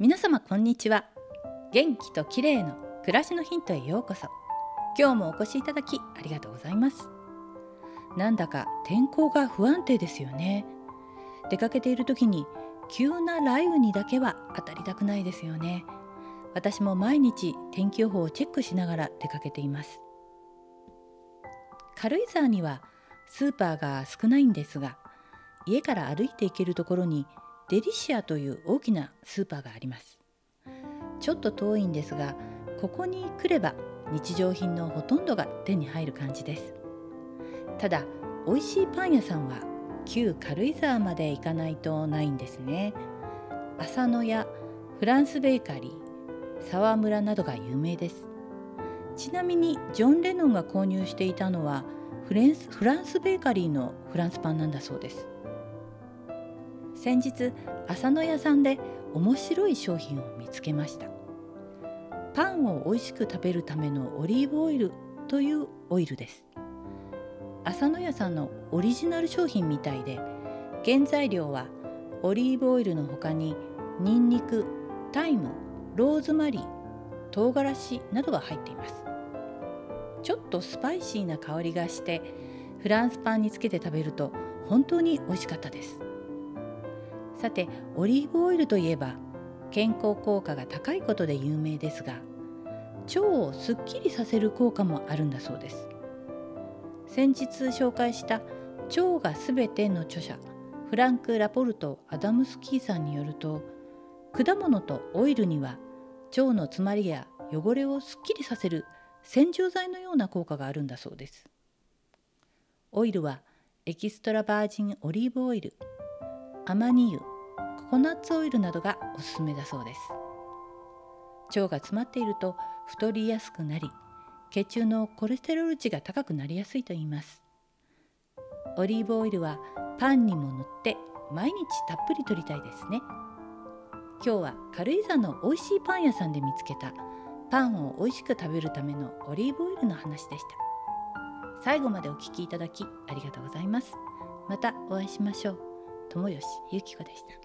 皆様こんにちは。元気と綺麗の暮らしのヒントへようこそ。今日もお越しいただきありがとうございます。なんだか天候が不安定ですよね。出かけている時に急な雷雨にだけは当たりたくないですよね。私も毎日天気予報をチェックしながら出かけています。軽井沢にはスーパーが少ないんですが家から歩いて行けるところにデリシアという大きなスーパーがあります。ちょっと遠いんですがここに来れば日常品のほとんどが手に入る感じです。ただ美味しいパン屋さんは旧軽井沢まで行かないとないんですね。浅野やフランスベーカリー沢村などが有名です。ちなみにジョン・レノンが購入していたのはフレンスフランスベーカリーのフランスパンなんだそうです。先日浅野屋さんで面白い商品を見つけました。パンを美味しく食べるためのオリーブオイルというオイルです。浅野屋さんのオリジナル商品みたいで原材料はオリーブオイルの他にニンニク、タイム、ローズマリー、唐辛子などが入っています。ちょっとスパイシーな香りがしてフランスパンにつけて食べると本当に美味しかったです。さてオリーブオイルといえば健康効果が高いことで有名ですが腸をすっきりさせる効果もあるんだそうです。先日紹介した「腸がすべて」の著者フランク・ラポルト・アダムスキーさんによると果物とオイルには腸の詰まりや汚れをすっきりさせる洗浄剤のような効果があるんだそうです。オイルはエキストラバージンオリーブオイルアマニ油ココナッツオイルなどがおすすめだそうです。腸が詰まっていると太りやすくなり血中のコレステロール値が高くなりやすいと言います。オリーブオイルはパンにも塗って毎日たっぷり摂りたいですね。今日は軽井沢の美味しいパン屋さんで見つけたパンを美味しく食べるためのオリーブオイルの話でした。最後までお聞きいただきありがとうございます。またお会いしましょう。友吉ゆき子でした。